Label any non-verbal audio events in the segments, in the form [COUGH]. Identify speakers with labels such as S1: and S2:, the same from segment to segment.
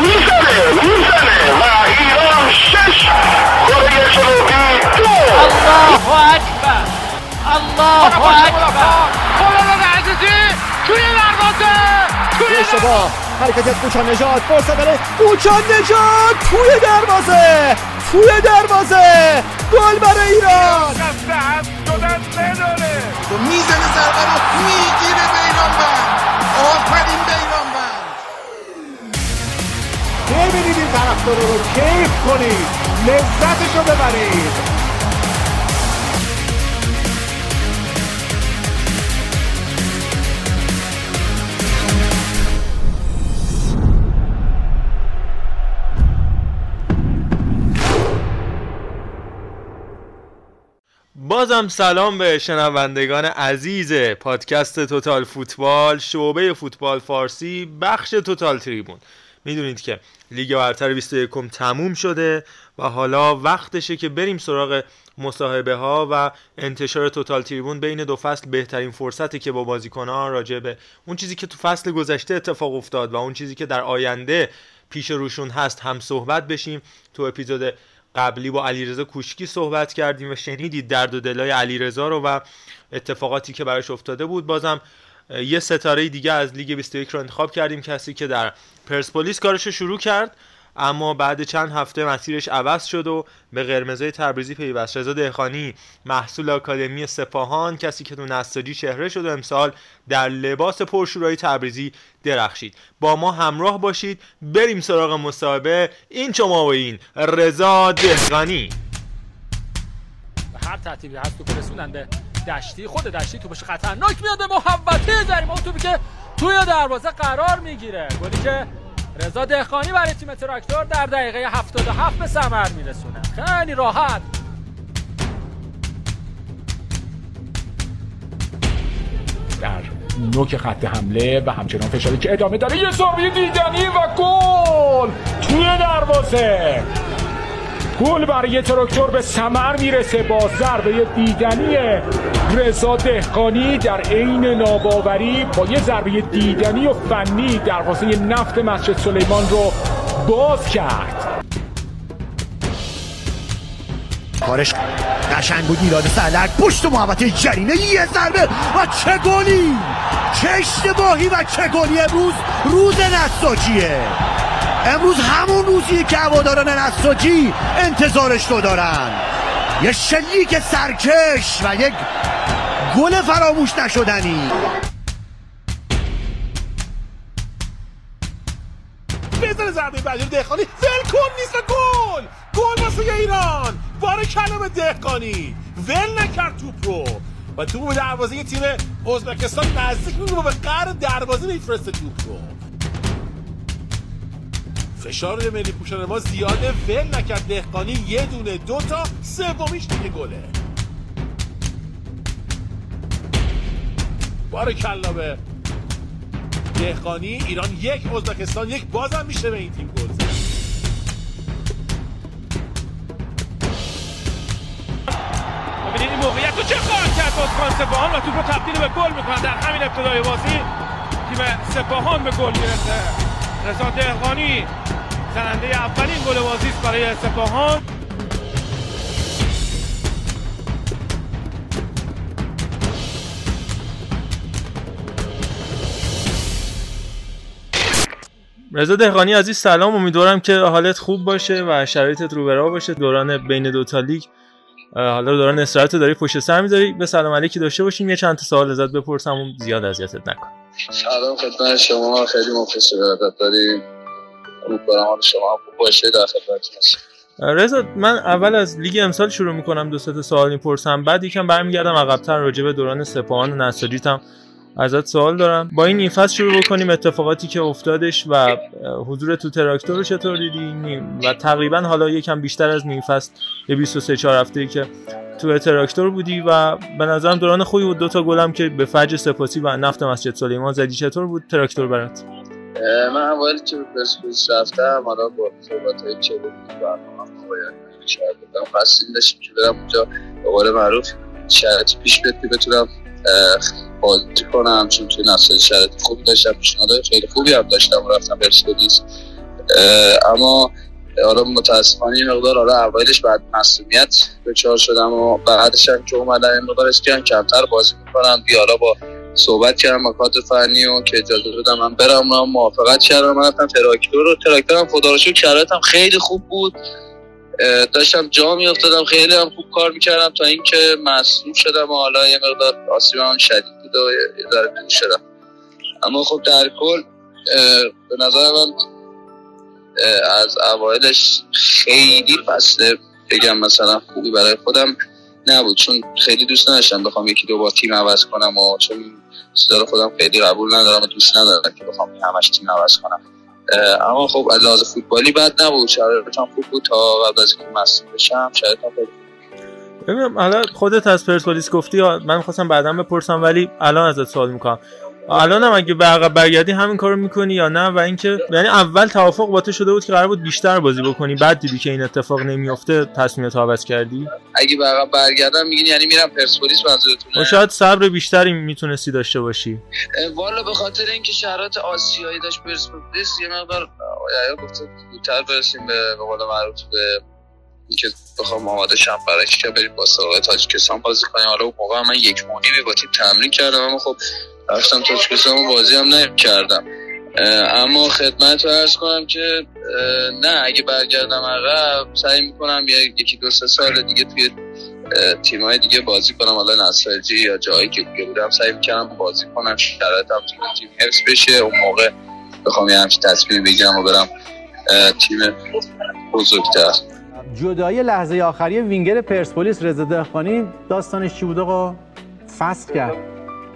S1: می‌زنه می‌زنه و ایران شش کره جنوبی دو
S2: الله اکبر الله اکبر
S3: خلال عزیزی توی دروازه توی
S4: اشتباه حرکت از نجات نجات توی دروازه توی دروازه گل برای ایران
S5: ضربه رو می‌گیره بیرانوند آفرین بیرانوند
S4: ببینید این طرفدارا رو؟ کیف کنید. لذتشو ببرید.
S6: بازم سلام به شنوندگان عزیز پادکست توتال فوتبال شعبه فوتبال فارسی بخش توتال تریبون. می‌دونید که لیگ برتر 21 تموم شده و حالا وقتشه که بریم سراغ مصاحبه ها و انتشار توتال تریبون بین دو فصل بهترین فرصتی که با بازیکنان راجع به اون چیزی که تو فصل گذشته اتفاق افتاد و اون چیزی که در آینده پیش روشون هست هم صحبت بشیم. تو اپیزود قبلی با علیرضا کوشکی صحبت کردیم و شنیدید درد و دلای علیرضا رو و اتفاقاتی که براش افتاده بود. بازم یه ستاره دیگه از لیگ 21 رو انتخاب کردیم کسی که در پرسپولیس کارش رو شروع کرد. اما بعد چند هفته مسیرش عوض شد و به قرمزای تبریزی پیوست. رضا دهخانی محصول آکادمی سپاهان کسی که تو نساجی چهره شد و امسال در لباس پرشورای تبریزی درخشید. با ما همراه باشید. بریم سراغ مصاحبه. این شما و این. رضا دهقانی.
S2: هر ترتیبی هست تو رسوندن به دشتی. خود دشتی توپش خطرناک میاد به محوطه. جریمه توپی که توی دروازه قرار می‌گیره. گلی که رضا دهخانی برای تیم تراکتور در دقیقه 77 به ثمر میرسونه. خیلی راحت.
S7: در نوک خط حمله و همچنان فشاری که ادامه داره یه زاویه دیدنی و گل! توی دروازه! گل برای تراکتور به ثمر می‌رسه با ضربه دیدنی رضا دهقانی در عین ناباوری با یه ضربه دیدنی و فنی دروازه نفت مسجد سلیمان رو باز کرد.
S4: کارش قشنگ بود میلاد سلک پشت محوطه جریمه یه ضربه و چه گلی! چه اشتباهی و چه گلی امروز! روز نساجیه! امروز همون روزیه که هواداران نساجی انتظارش رو دارن. یه شلیک سرکش و یک گل فراموش نشدنی.
S3: بزن ضربه بعدی دهقانی. ول کن نیست گل. گل واسه ایران. بار کلام دهقانی. ول نکرد توپ رو. و توپ به دروازه تیم ازبکستان نزدیک میگه به قهر دروازه میفرسته توپ رو. فشار ملی پوشان ما زیاده ول نکرد. دهقانی یه دونه دو تا سومیش دیگه گله. بار کلا به دهقانی ایران یک ازبکستان یک بازم میشه به این تیم گل. ببینید این موقعیت رو چه خواهد کرد بازیکن سپاهان و توپ رو تبدیل به گل می‌کنن در همین ابتدای بازی تیم سپاهان به گل می‌رسه. رضا دهقانی زننده اولین گل بازی است برای سپاهان
S6: رضا دهقانی عزیز سلام. امیدوارم که حالت خوب باشه و شرایطت رو به راه باشه. دوران بین دو تا لیگ حالا دوران استراحت رو داری پشت سر می‌ذاری. به سلام علیکی داشته باشیم. یه چند تا سوال ازت بپرسم و زیاد اذیتت نکن.
S8: سلام خدمت شما. خیلی مخلص ارادت داریم. امیدوارم شما باشه در خدمتتون
S6: رضا من اول از لیگ امسال شروع می‌کنم دو تا سوال می‌پرسم. بعد یکم برمیگردم عقبتر راجع به دوران سپاهان و نساجیتم ازت سوال دارم. با این نیم فصل شروع بکنیم اتفاقاتی که افتادش و حضور تو تراکتور رو چطور دیدی و تقریبا حالا یکم بیشتر از نیم فصل یه 23 4 هفته که تو تراکتور بودی و به نظرم دوران خوبی بود. دو تا گلم که به فجر سپاسی و نفت مسجد سلیمان زدی. چطور بود تراکتور برات؟
S8: من اولی که به پرسپولیس رفتم حالا با صحبت های که بود برنامه باید شاید بودم. داشتیم که برم اونجا به قول معروف شرط پیش بیاد که بتونم بازی کنم چون توی نسل شرایط خوبی داشتم پیشنهادهای خیلی خوبی هم داشتم و رفتم پرسپولیس. اما حالا متاسفانه یه مقدار حالا اولش بعد مسئولیت دچار شدم و بعدش هم که اومدن این مقدار اسکیان کمتر بازی می‌کنم حالا با صحبت کردم با کادر فنی و که اجازه بدم من برم و موافقت کردم. رفتم تراکتور رو. تراکتورم خدا رو شکر خیلی خوب بود. داشتم جا میافتادم. خیلی هم خوب کار می‌کردم تا اینکه مصروف شدم و حالا یه مقدار آسیبم هم شدید بود و یه- شدم. اما خب در کل به نظر من از اوایلش خیلی فصل بگم مثلا خوبی برای خودم. نبود. چون خیلی دوست نداشتم بخوام یکی دو بار تیم عوض کنم و چون صدا خودم خیلی قبول ندارم و دوست ندارم که بخوام همش تیم عوض کنم. اما خب از فوتبالی بد نبود. شرایطم خوب بود تا قبل از اینکه مصدوم بشم. شرایطم
S6: ببینم حالا خودت از پرسپولیس گفتی من خواستم بعدا بپرسم ولی الان ازت سوال می‌کنم. الان هم اگه به عقب برگردی همین کارو می‌کنی یا نه؟ و اینکه یعنی اول توافق با تو شده بود که قرار بود بیشتر بازی بکنی بعد دیدی که این اتفاق نمیفته تصمیمت عوض کردی؟
S8: اگه به عقب برگردم میگین یعنی میرم پرسپولیس
S6: و
S8: منظورتونه
S6: شاید صبر بیشتری می‌تونستی داشته باشی.
S8: والا به خاطر اینکه شرایط آسیایی داشت پرسپولیس یه مقدار یا گفته زودتر برسیم به قول معروف به اینکه بخوام آماده شم برای که بریم با سراغ تاجیکستان بازی کنیم. حالا اون موقع من یک ماه نیمه با تیم تمرین کردم اما خب رفتم تاجیکستان و بازی هم نکردم. اما خدمت رو ارز کنم که نه اگه برگردم عقب سعی می‌کنم یکی دو سه سال دیگه توی تیمای دیگه بازی کنم. حالا نساجی یا جایی که دیگه بودم سعی می‌کردم بازی کنم شرایطم توی تیم حفظ بشه. اون موقع بخوام یه همچین تصمیم بگیرم و برم تیم بزرگتر.
S9: جدایی لحظه آخری وینگر پرسپولیس رضا دهقانی داستانش چی بود آقا؟ فصل کرد.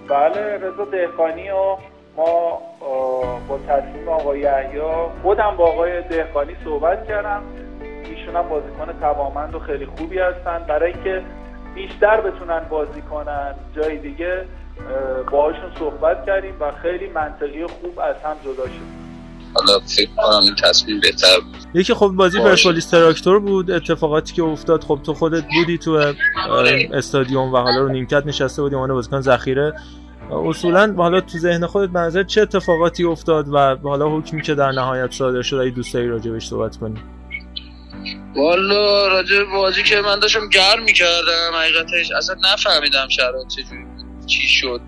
S10: بله رضا دهقانی و ما با تصمیم آقای یحیی خودم با آقای دهقانی صحبت کردم. ایشون هم بازیکن توامند و خیلی خوبی هستن. برای اینکه بیشتر بتونن بازی کنن جای دیگه اه، باهاشون صحبت کردیم و خیلی منطقی و خوب از هم جدا شد
S8: حالا فکر کنم این تصمیم بهتر بود.
S6: یکی خب بازی. پرسپولیس تراکتور بود اتفاقاتی که افتاد. خب تو خودت بودی تو اه، استادیوم و حالا رو نیمکت نشسته بودی عنوان بازیکن ذخیره. اصولا حالا تو ذهن خودت به نظر چه اتفاقاتی افتاد و حالا حکمی که در نهایت صادر شد؟ اگه دوست داری راجبش صحبت کنی.
S8: والا راجع بازی که من داشتم گرم می‌کردم حقیقتش اصلا نفهمیدم شرایط چجوری چی شد.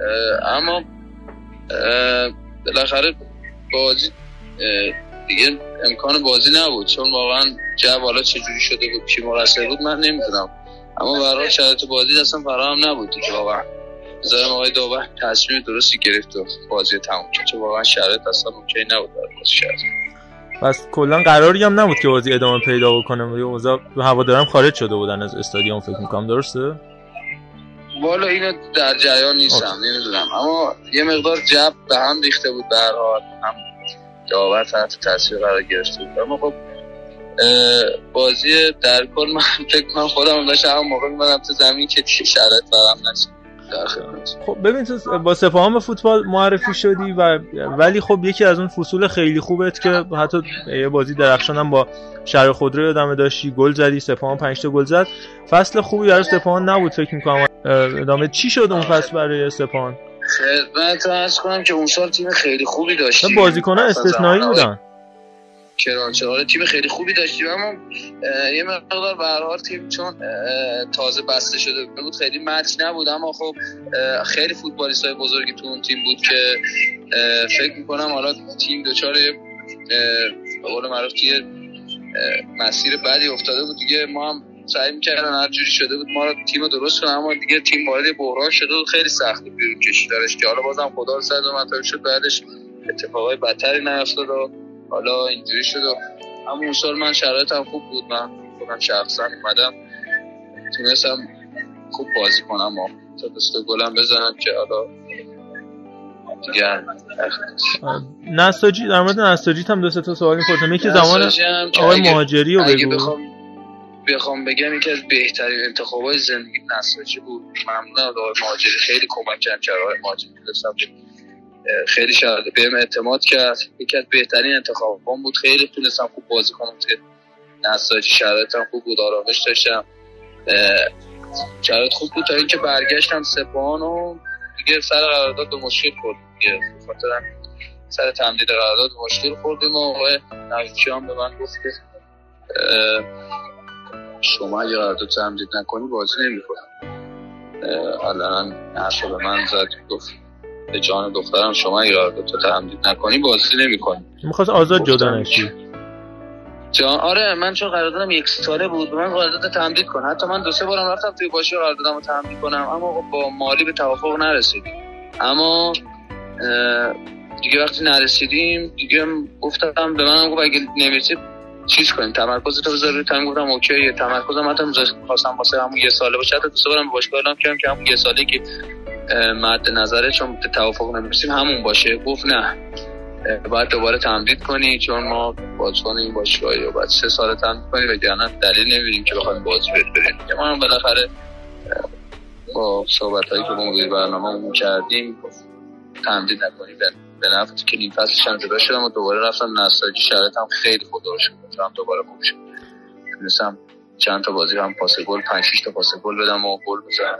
S8: اه، اما بالاخره بازی دیگه امکان بازی نبود. چون واقعا جو حالا چجوری شده بود کی مرسل بود من نمی‌دونم. اما برای شرایط بازی اصلا فراهم نبود که واقعا. بذارم آقای داور تصمیم درستی گرفت و بازی تموم کرد. چون واقعا شرایط اصلا اوکی نبود برای بازی کرد
S6: پس کلا قراری هم نبود که بازی ادامه پیدا بکنه. و اوضاع هوادارم خارج شده بودن از استادیوم فکر می‌کنم. درسته؟
S8: والا اینو در جریان نیستم نمی‌دونم. اما یه مقدار جب به هم ریخته بود به هر حال هم داور تحت تاثیر قرار گرفته بود. اما خب بازی در کل من [LAUGHS] فکر کنم خودم داشتم همون موقع میمدم تو زمین که دیگه نشد. در خدمت.
S6: خب ببین تو با سپاهان فوتبال معرفی شدی و ولی خب یکی از اون فصول خیلی خوبت که حتی یه بازی درخشان هم با شهر خودرو یادمه داشتی گل زدی سپاهان 5 تا گل زد. فصل خوبی برای سپاهان نبود فکر می‌کنم ادامه چی شد اون فصل برای سپاهان
S8: خدمت ارز کنم که اون سال تیم خیلی خوبی داشتیم.
S6: بازیکنان
S8: مثلا
S6: استثنایی بودن.
S8: کرانچه آره تیم خیلی خوبی داشتیم اما یه مقدار به هر تیم چون تازه بسته شده بود خیلی مچ نبود اما خب خیلی فوتبالیست های بزرگی تو اون تیم بود که فکر می‌کنم حالا تیم دچار اه، به قول معروف مسیر بدی افتاده بود. دیگه ما هم سعی می‌کردن هر جوری شده بود ما رو تیم رو درست کنم اما دیگه تیم وارد بحران شده بود. خیلی سخت بیرون کشیدنش که حالا بازم خدا رو سر مطلب شد بعدش اتفاقای بدتری نیفتاد و حالا اینجوری شد و اما اون سال من شرایطم خوب بود. من خودم شخصا اومدم تونستم خوب بازی کنم و تا دست گلم بزنم که حالا
S6: نساجی در مورد نساجی هم دو سه تا سوال می‌پرسم. یکی زمان آقای مهاجری رو بگو.
S8: بخوام بگم یکی از بهترین انتخابای زندگی نساجی بود. ممنونم از آقای خیلی کمک کرد. که آقای مهاجری خیلی شاید بهم اعتماد کرد. یکی از بهترین انتخابام بود. خیلی تونستم خوب بازی کنم. توی نساجی شرایطم خوب بود. آرامش داشتم. شرایط خوب بود تا اینکه برگشتم سپاهان و دیگه سر قرارداد به مشکل خورد دیگه خاطر سر تمدید قرارداد مشکل خوردیم و آقای نویدکیان به من گفت که شما اگه قرارداد تمدید نکنی بازی نمی‌کنم. الان حرف به من زد گفت به جان دخترم شما اگه قرارداد تمدید نکنی بازی نمی‌کنی.
S6: می‌خواست آزاد جدا نشی.
S8: جان آره من چون قراردادم یک ساله بود من قرارداد تمدید کنم حتی من دو سه بارم رفتم توی باشی قراردادم رو تمدید کنم اما با مالی به توافق نرسیدیم. اما دیگه وقتی نرسیدیم دیگه گفتم به منم گفت اگه نمی‌رسی چیز کنیم تمرکز تو بذار روی تمرین گفتم اوکی تمرکزم حتی خواستم واسه همون یه ساله باشه. حتی دوست دارم باشگاه اعلام کردم که همون یه ساله که مد نظره چون توافق نمی‌رسیم همون باشه. گفت نه. باید دوباره تمدید کنی چون ما بازیکن این باشگاهی و بعد سه سال تمدید کنی دلیل نمی‌بینیم که بخوایم بازی بریم. که ما هم بالاخره با صحبت هایی که با مدیر برنامه کردیم تمدید نکنیم. به نفت که نیم فصلش هم جدا شدم و دوباره رفتم نساجی شرایطم خیلی خدا شد. هم دوباره خوب شد. تونستم چند تا بازی هم پاس گل 5 6 تا پاس گل بدم و گل بزنم.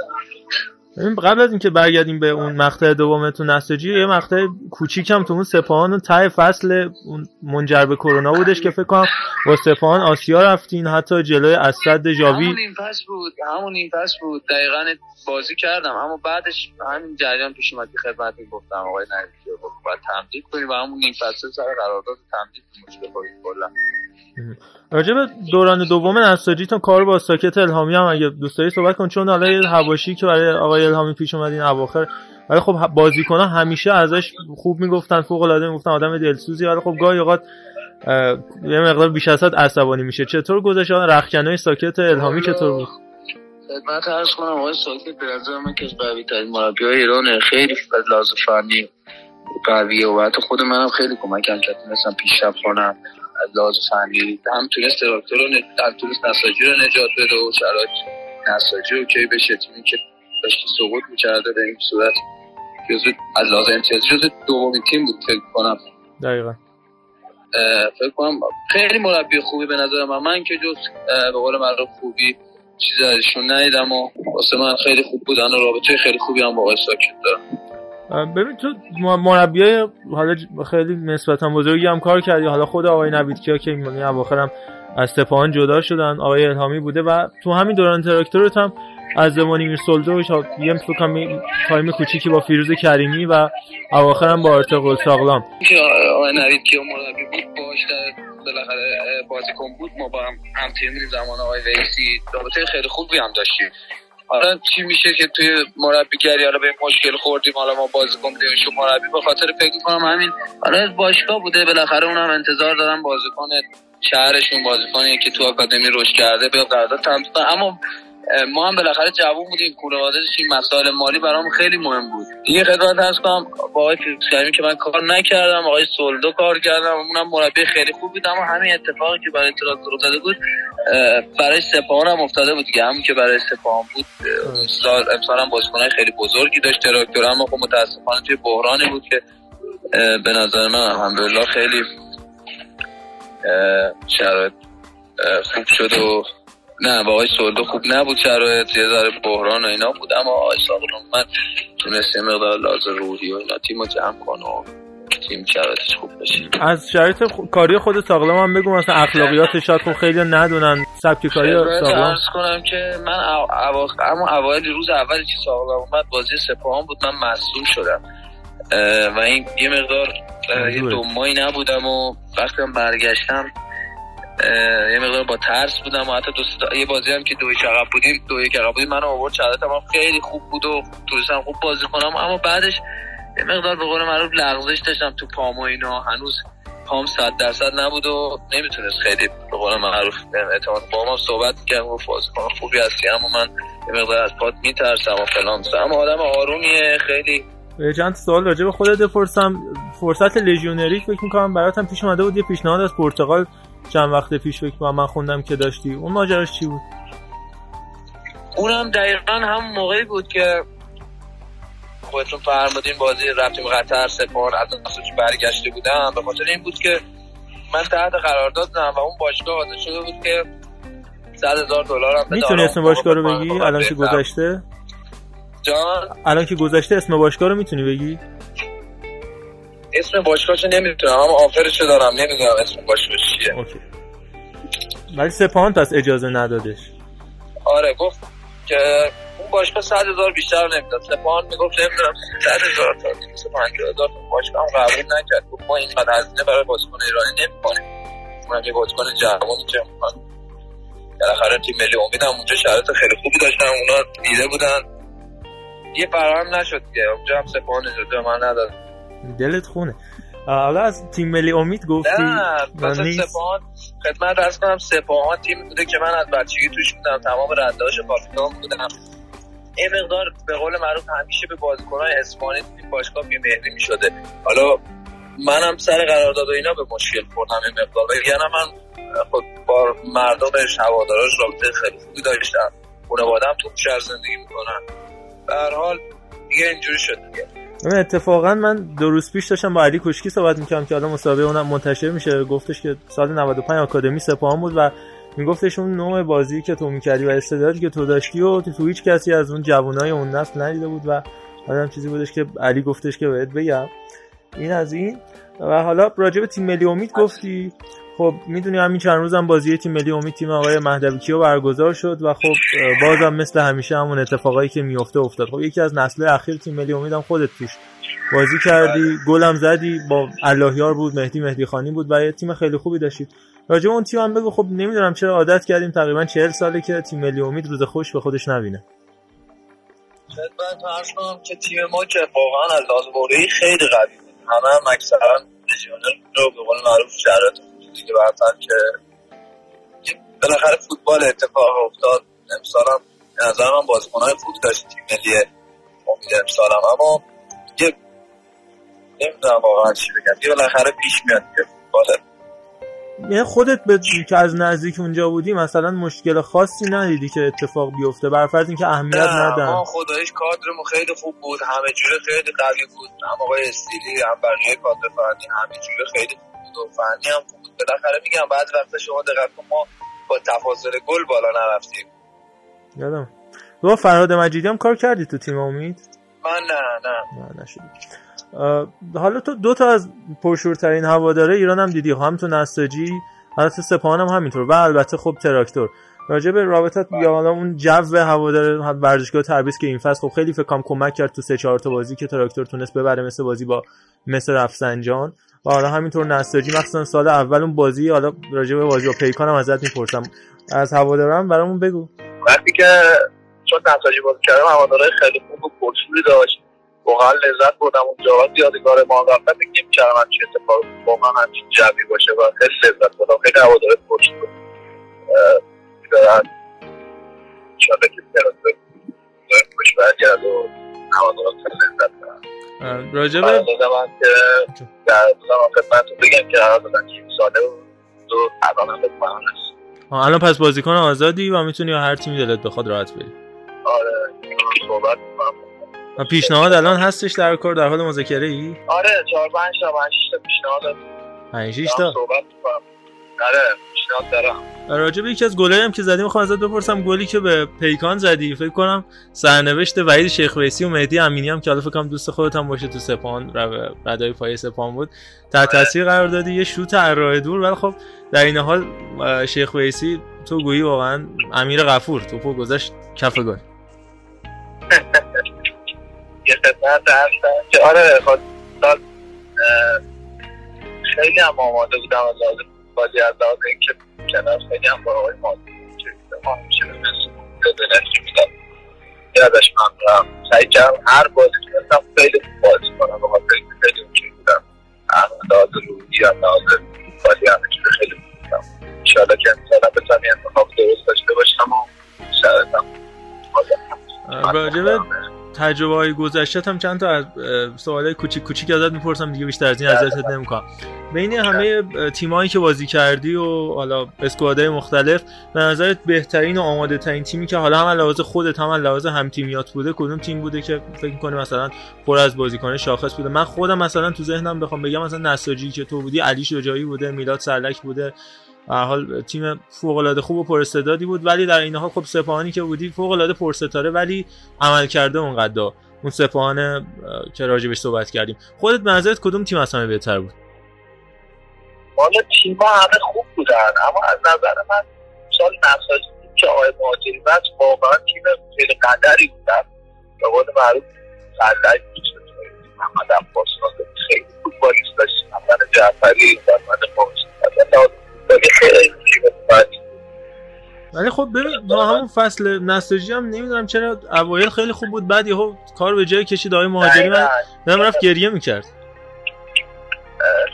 S6: قبل از اینکه برگردیم به اون مقطع دومتون نساجی یه مقطع کوچیکم تو اون سپاهان ته فصل اون منجر به کرونا بودش که فکر کنم با سپاهان آسیا رفتین حتی جلوی اسد جاوی
S8: همون این پس بود همون این پس بود. دقیقا بازی کردم اما بعدش همین جریان پیش اومد که خدمت گفتم آقای نریکی گفت باید تمدید کنیم و همون این فصل سر قرارداد تمدید مشکل کلا.
S6: راجع به دوران دوم نساجی تا کار با ساکت الهامی هم اگه دوست داری صحبت کن چون حالا حواشی که برای آقای الهامی پیش اومد این اواخر ولی خب بازیکن‌ها همیشه ازش خوب می‌گفتن فوق العاده می‌گفتن آدم دلسوزی. ولی خب گاهی اوقات یه مقدار بیش از حد عصبانی میشه. چطور گذشت؟ رخکنای ساکت الهامی چطور بود؟
S8: خدمت عرض کنم آقای ساکت به نظر من که از قوی ترین مربی های ایران خیلی از لحاظ فنی قویه و حتی خود منم خیلی کمکم کرد. تونستم پیشرفت کنم. لحاظ فنی. هم تونست تراکتور رو هم تونست نساجی رو نجات بده و شرایط نساجی رو کی بشه. تیمی که داشت سقوط می‌کرده به این صورت. جزو از لحاظ امتیازی جزو دومین تیم بود فکر کنم.
S6: دقیقا.
S8: فکر کنم خیلی مربی خوبی به نظر من. من که جز به قول معروف خوبی چیزی ازشون ندیدم و واسه من خیلی خوب بودن و رابطه خیلی خوبی هم با آقای ساکت دارم.
S6: ببین تو مربی های حالا خیلی نسبتا بزرگی هم کار کردی. حالا خود آقای نویدکیا که این اواخر هم از سپاهان جدا شدن آقای الهامی بوده و تو همین دوران تراکتورت هم از زوونیمیر سولدو یه فکرم تایم کوچیکی با فیروز کریمی و اواخر هم با ارطغرل ساغلام
S8: آقای نویدکیا مربی بود باش بالاخره بازیکن بود. ما با هم هم تیم زمان آقای ویسی. رابطه خیلی خوبی هم داشتیم. حالا چی میشه که توی مربیگری حالا به مشکل خوردیم حالا ما بازیکن بودیم مربی به خاطر فکر کنم همین. حالا باشگاه بوده بالاخره اونم انتظار دارم بازیکن شهرشون بازیکنی که تو آکادمی رشد کرده به قرارداد تمدید اما ما هم بالاخره جوون بودیم خانواده این مسائل مالی برام خیلی مهم بود. یه خدمت هست کنم با آقای فیروزکریمی که من کار نکردم آقای سولدو کار کردم اونم مربی خیلی خوب بود اما همین اتفاقی که برای تراکتور افتاده بود برای سپاهان هم افتاده بود دیگه. همون که برای سپاهان بود سال امسال هم بازیکنای خیلی بزرگی داشت. تراکتور اما خب متاسفانه توی بحرانی بود که به نظر من الحمدلله خیلی شرایط خوب شد و نه با آقای سولدو خوب نبود شرایط. یه ذره بحران و اینا بود. اما آقای ساقلون من تونست یه مقدار لازم روحی و اینا تیم جمع کن و تیم شرایطش خوب بشه
S6: از شرایط کاری خود ساقلام هم بگو مثلا اخلاقیاتش شاید خب خیلی ندونن. سبک کاری
S8: ساقلام کنم که من اوا... اما اوایل روز اولی که ساقلام اومد بازی سپاهان بود من مصدوم شدم. و این یه مقدار یه دو ماهی نبودم و وقتی برگشتم یه مقدار با ترس بودم و حتی دوست یه بازی هم که دوی عقب بودیم دوی عقب بودیم منو آورد هم خیلی خوب بود و تونستم خوب بازی کنم اما بعدش یه مقدار به قول معروف لغزش داشتم تو پام و اینا. هنوز پام صد درصد نبود و نمی‌تونست خیلی به قول معروف اعتماد با ما صحبت کردم و بازی کنم خوبی هستی اما من یه مقدار از پات میترسم و فلان. اما آدم آرومیه خیلی
S6: چند سوال راجع به خودت بپرسم. فرصت لژیونری فکر می‌کنم براتم پیش اومده بود یه پیشنهاد از پرتغال چند وقت پیش فکر کنم من خوندم که داشتی. اون ماجراش چی بود؟
S8: اونم دقیقا هم موقعی بود که خودتون فرمودین بازی رفتیم قطر سپار از نسوچ برگشته بودم به خاطر این بود که من تحت قرارداد دادم و اون باشگاه حاضر شده بود که صد هزار دلار هم
S6: می‌تونی اسم باشگاه رو بگی؟ الان که گذشته؟
S8: جان؟
S6: الان که گذشته اسم باشگاه رو می‌تونی بگی؟
S8: اسم باشگاهشو نمی‌تونم اما آفرشو دارم نمی‌دونم اسم باشگاه چیه.
S6: اوکی. ولی سپاهان پس اجازه ندادش.
S8: آره گفت که اون باشگاه صد هزار بیشتر نمی‌داد. سپاهان می‌گفت نمی‌دونم صد هزار تا دویست پنجاه هزار تا. باشگاه هم قبول نکرد. گفت ما اینقدر هزینه برای بازیکن ایرانی نمی‌کنیم اونم یه بازیکن جوانی که بالاخره تیم ملی امید هم اونجا شرایط خیلی خوبی داشتن. اونا دیده بودن. یه فراهم نشد که اونجا هم سپاهان اجازه من نداد.
S6: دلت خونه. حالا از تیم ملی امید گفتی؟
S8: نه. سپاهان خدمت ارز کنم سپاهان تیم بوده که من از بچگی توش بودم. تمام ردهاش کاپیتان بودم. این مقدار به قول معروف همیشه به بازیکنان اسپانی تو این باشگاه بی‌مهری می‌شده. حالا منم سر قرارداد و اینا به مشکل خوردم این مقدار. وگرنه من خود با مردمش هواداراش رابطه خیلی خوبی داشتم. خانواده‌ام تو شهر زندگی می‌کنن. به حال دیگه اینجوری شد دیگه.
S6: اتفاقا من دو روز پیش داشتم با علی کشکی صحبت می‌کردم که حالا مسابقه اونم منتشر میشه. گفتش که سال 95 آکادمی سپاهان بود و میگفتش اون نوع بازی که تو می‌کردی و استعدادی که تو داشتی و تو هیچ کسی از اون جوانای اون نسل ندیده بود و آدم چیزی بودش که علی گفتش که بهت بگم. این از این. و حالا راجع به تیم ملی امید گفتی. خب می‌دونی همین چند روزم بازی تیم ملی امید تیم آقای مهدوی کیو برگزار شد و خب بازم مثل همیشه همون اتفاقایی که میفته افتاد. خب یکی از نسل اخیر تیم ملی امید هم خودت توش بازی کردی گلم زدی با اللهیار بود مهدی مهدی خانی بود و یه تیم خیلی خوبی داشتید. راجع اون تیم هم بگو. خب نمی‌دونم چرا عادت کردیم. تقریبا 40 ساله که تیم ملی امید روز خوش به خودش نبینه.
S8: خدمت عرض کنم که تیم ما که واقعا از لحاظ خیلی قوی بود. همه هم اکثرا لژیونر رو به قول معروف شرایط دیگه برتر که بالاخره فوتبال اتفاق افتاد. امسال هم نظر من بازیکنهای خوبی داشت تیم ملی امید امسال هم. اما یه نمی‌دونم واقعا چی بگم. یه بالاخره پیش میاد که فوتبال.
S6: خودت به که از نزدیک اونجا بودی مثلا مشکل خاصی ندیدی که اتفاق بیفته بر فرض اینکه اهمیت ندن.
S8: ما خدایش کادرمون خیلی خوب بود همه جوره خیلی قوی بود. هم آقای استیلی هم بقیه کادر فنی همه جوره خیلی خوب بود و فنی هم خوب بود. بالاخره میگم بعد وقتا شما دقت کن ما با تفاضل گل بالا نرفتیم.
S6: یادم. تو فرهاد مجیدی هم کار کردی تو تیم امید؟
S8: من نه نه.
S6: نه نشد اه، حالا تو دو تا از پرشورترین هواداره ایران هم دیدی هم تو نساجی البته سپاهان هم همینطور. و البته خب تراکتور. راجع به رابطت یا حالا اون جو هوادار ورزشگاه تبریز که این فصل خب خیلی فکر کنم کمک کرد تو سه چهار تا بازی که تراکتور تونست ببره مثل بازی با مثل رفسنجان و حالا همینطور نساجی مخصوصا سال اول اون بازی حالا راجع به بازی با پیکان هم ازت می‌پرسم. از هواداران برامون بگو.
S8: وقتی که چون نساجی بازی کردم هوادارهای خیلی خوب و داشت. واقعا لذت بردم اونجا. یادگار ما هم فکر نمی‌کردم همچین اتفاق واقعا همچین جوی باشه؟ و خیلی لذت بردم. خیلی هوادار پرشور دارن انشاءالله که تراکتور خوش برگرد و هواداران لذت برن
S6: اه، راجع به
S8: قرارداد من که در روزم خدمتتون بگم که قرار دادن این ساله و دو الان هم
S6: الان پس بازیکن آزادی و می‌تونی هر تیمی دلت بخواد راحت بری.
S8: آره صحبت.
S6: و پیشنهاد الان هستش در کار در حال مذاکره ای؟
S8: آره چهار پنج تا پنج تا پیشنهاد
S6: 5 6
S8: دارم
S6: تا؟
S8: صحبت می‌کنم. آره پیشنهاد دارم.
S6: راجع به یکی از گلایی هم که زدی می‌خوام ازت بپرسم گلی که به پیکان زدی فکر کنم سرنوشت وحید شیخ ویسی و مهدی امینی هم که حالا فکر کنم دوست خودت هم باشه تو سپاهان رو ردای پای سپاهان بود تحت تاثیر قرار دادی یه شوت از راه دور. ولی خب در این حال شیخ ویسی تو گویی واقعا امیر غفور توپو گذاشت کف گل. [LAUGHS]
S8: یه خدمت هستم که آره خود اه، خیلی هم آماده بودم از لحاظ بازی از لحاظ اینکه کنار خیلی هم با آقای مادی ما همیشه دلکی میدم. یادش ممنونم سعی کردم هر بازی تونستم خیلی بازی کنم. خاطر اینکه خیلی اونجوری بودم. هم لحاظ روحی بازی چیز خیلی بودم. انشاءالله که امسالم بتونم یه انتخاب درست داشته باشم و
S6: به تجربه های گذشته هم چند تا از سوال کوچیک کوچیک ازت می‌پرسم دیگه بیشتر از این ازت نمی‌کنم. بین همه تیمایی که بازی کردی و حالا اسکوادهای مختلف به نظرت بهترین و آماده ترین تیمی که حالا هم لحاظ خودت هم لحاظ هم تیمیات بوده کدوم تیم بوده که فکر می‌کنی مثلا پر از بازیکن شاخص بوده؟ من خودم مثلا تو ذهنم بخوام بگم مثلا نساجی که تو بودی علی شجاعی بوده میلاد سرلک بوده. به حال تیم فوق العاده خوب و پرستعدادی بود ولی در این حال خب سپاهانی که بودی فوق العاده پرستاره ولی عمل کرده اونقدر. اون سپاهان اه، که راجبش صحبت کردیم. خودت به نظرت کدوم تیم از همه بهتر بود؟
S11: حالا تیم همه خوب بودن اما از نظر من سال نساجی که آقای مهاجری بس واقعا تیم خیلی قدری بودن. به قول معروف سلک محمد عباس خیلی فوتبالیست داشتیم محمد جعفری محمد فاروقی ولی
S6: خب ببین با همون فصل نساجی هم نمی‌دونم چرا اوایل خیلی خوب بود بعد یهو کار به جای کشید آقای مهاجری من من رفت گریه می‌کرد.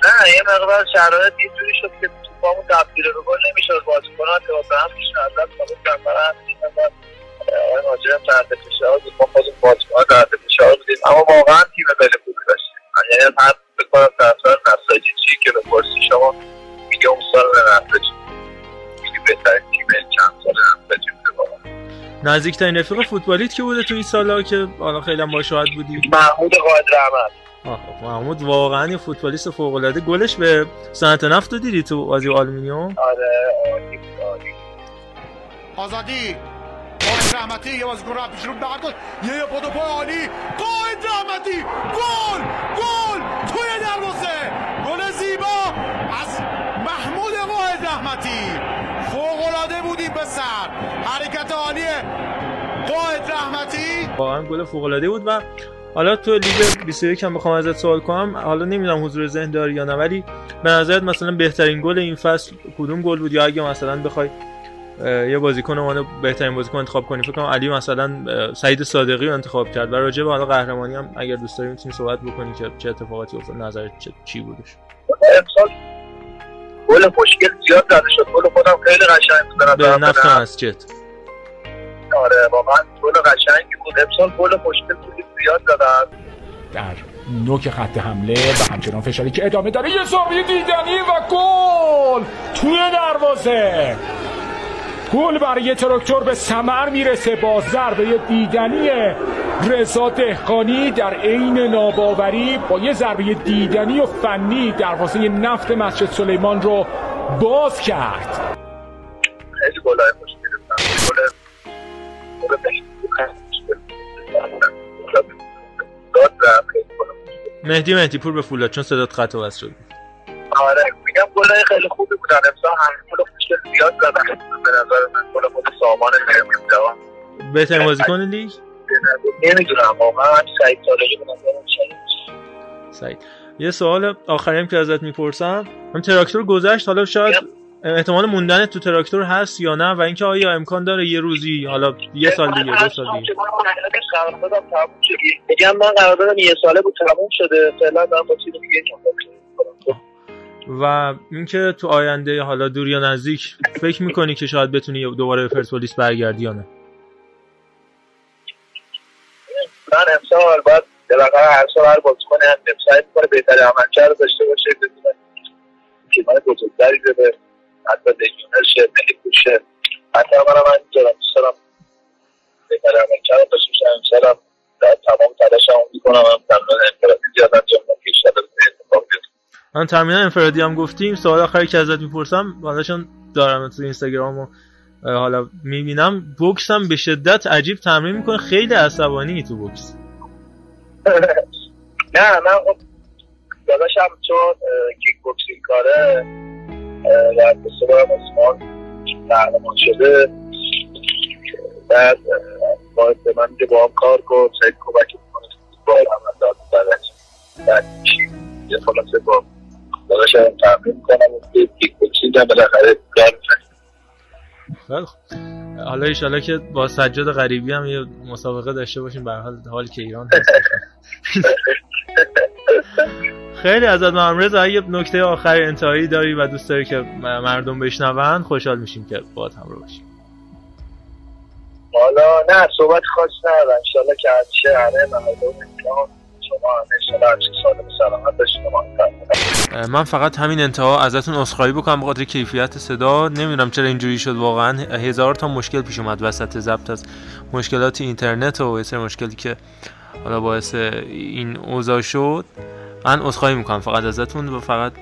S11: نه یه مقدار شرایط اینجوری شد که توپامون تبدیل به گل نمی‌شد بازیکنان که به هم پیش نظر خواهد برن آقای مهاجری هم تحت فشار بود ما خودمون بازیکنان تحت فشار بودیم اما واقعا تیم خیلی خوبی داشتیم یعنی هر بکنم طرفدار نساجی چی که بپرسی شما. میگه اون سال خیلی بهترین تیم چند سال
S6: نزدیکترین رفیق فوتبالیت که بوده تو این سالا که حالا خیلی هم با شاهد بودی.
S11: محمود قائد رحمت.
S6: آه، خب، محمود واقعا یه فوتبالیست فوق العاده گلش به صنعت نفت رو دیدی تو بازی آلومینیوم
S11: آره
S4: آزادی. قائد رحمتی یه بازیکن رفت پیش رو کن یه یه پدو عالی. قائد رحمتی. گل گل توی دروازه. گل زیبا. از رحمتی فوق العاده بودی پسر حرکت عالی قائد رحمتی.
S6: واقعا گل فوق العاده بود و حالا تو لیگ 21 هم بخوام ازت سوال کنم. حالا نمی‌دونم حضور ذهن داری یا نه ولی به نظرت مثلا بهترین گل این فصل کدوم گل بود؟ یا اگه مثلا بخوای یه بازیکن رو بهترین بازیکن انتخاب کنی. فکر کنم علی مثلا سعید صادقی رو انتخاب کرد. و راجع به حالا قهرمانی هم اگر دوست داری می‌تونی صحبت بکنی که چه اتفاقاتی افتاد نظرت چی بودش؟
S11: امسال گل مشکل زیاد زده شد. گل خودم خیلی قشنگ بود به
S6: نفت. مسجد.
S11: آره واقعا گل قشنگی بود. امسال گل مشکل زیاد زدن
S7: در نوک خط حمله و همچنان فشاری که ادامه داره. یه زاویه دیدنی و گل! توی دروازه! گل برای تراکتور به ثمر می‌رسه. با ضربه دیدنی رضا دهقانی در عین ناباوری با یه ضربه دیدنی و فنی دروازه نفت مسجد سلیمان رو باز کرد.
S11: خیلی گلای.
S6: مهدی مهدی پور به فولاد چون صدات قطع و وصل شد.
S11: آره میگم گلای خیلی خوبی بودن. امسال هم مشکل زیاد زدن به نظر من گل خود سامان نرمیم جوان
S6: بهترین بازیکن لیگ؟
S11: نمی‌دونم واقعا سعید طالقی به شاید
S6: سعید. یه سوال آخری هم که ازت می‌پرسم. هم تراکتور گذشت حالا شاید احتمال موندن تو تراکتور هست یا نه؟ و اینکه آیا امکان داره یه روزی حالا یه سال دیگه دو سال دیگه؟
S11: میگم من قراردادم یه ساله بود تموم شده. فعلا دارم با تیم دیگه
S6: و اینکه تو آینده حالا دور یا نزدیک فکر می‌کنی که شاید بتونی دوباره به پرسپولیس برگردی یا نه؟
S11: من امسال باید بالاخره هر سال هر بازیکن هم سعی می‌کنه بهتر عملکرد داشته باشه بتونه تیمای بزرگتری بده حتی لژیونر شه ملی پوشه حتی من هم اینطورم دوست دارم بهتر عملکرد داشته باشم امسال هم در تمام تلاشمو می‌کنم هم تمرین انفرادی زیاد انجام که به اتفاق بیفته.
S6: من ترمینال انفرادی هم گفتیم سوال آخری که ازت می‌پرسم حالا چون دارم تو اینستاگرام و حالا می‌بینم بوکس هم به شدت عجیب تمرین می‌کنه خیلی عصبانی تو بوکس. [LAUGHS]
S11: نه من خب داداشم چون کیک بوکسینگ کاره و دارم اسمان قهرمان شده. بعد باید من که با هم کار کن سعید کمک می‌کنه. با هم داد بعد چی؟ یه خلاصه با داداشم تمرین می‌کنم و کیک بوکسینگ هم بالاخره
S6: خیلی خوب. حالا ایشالا که با سجاد غریبی هم یه مسابقه داشته باشیم به حال حال که ایران هست. خیلی ازت ممنون. اگه نکته آخر انتهایی داری و دوست داری که مردم بشنون خوشحال میشیم که باهات همراه باشیم.
S11: حالا نه صحبت خاصی ندارم انشالله که همیشه همه مردم ایران شما همه انشالله همیشه سالم سلامت موفق
S6: من فقط همین انتها ازتون عذرخواهی بکنم به خاطر کیفیت صدا. نمی‌دونم چرا اینجوری شد واقعا. هزار تا مشکل پیش اومد وسط ضبط از مشکلات اینترنت و یه مشکلی که حالا باعث این اوضاع شد. من عذرخواهی می‌کنم فقط ازتون و فقط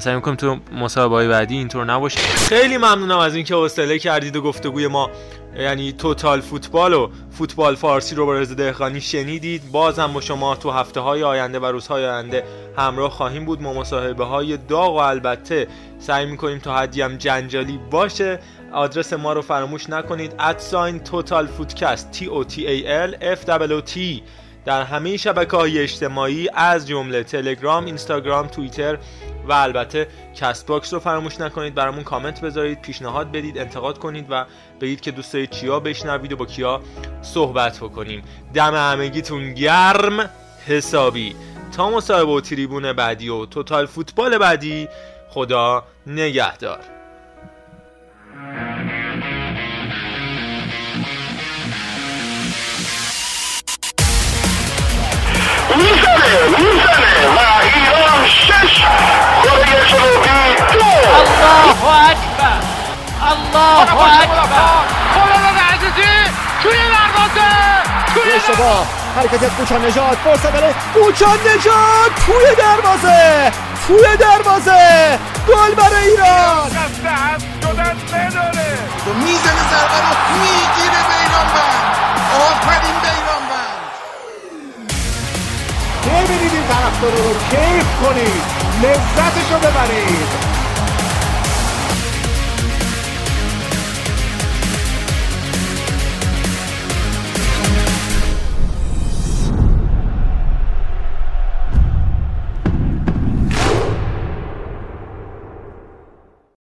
S6: سعی می‌کنیم تو مسابقه بعدی اینطور نباشه. خیلی ممنونم از اینکه حوصله کردید و گفتگوی ما یعنی Total Football و فوتبال فارسی رو با رضا دهقانی شنیدید. باز هم با شما تو هفته های آینده و روزهای آینده همراه خواهیم بود ما مصاحبه های داغ و البته سعی می‌کنیم تا حدی هم جنجالی باشه. آدرس ما رو فراموش نکنید. at sign Total Footcast T O T A L F O T. در همه شبکه های اجتماعی از جمله تلگرام، اینستاگرام، توییتر و البته Castbox رو فراموش نکنید برامون کامنت بذارید پیشنهاد بدید انتقاد کنید و بگید که دوست دارید چیا بشنوید و با کیا صحبت بکنیم. دم همگیتون گرم حسابی. تا مصاحبه و تریبون بعدی و توتال فوتبال بعدی. خدا نگهدار.
S12: می‌زنه ایران
S1: الله اکبر الله اکبر توی دروازه
S9: حرکت کوچان نجات فرصت برای کوچان نجات توی دروازه توی دروازه گل برای ایران
S5: می‌زنه ضربه رو می‌گیره بیرانوند آفرین بیرانوند
S4: ببینید این طرفدارا رو کیف کنید لذتشو ببرید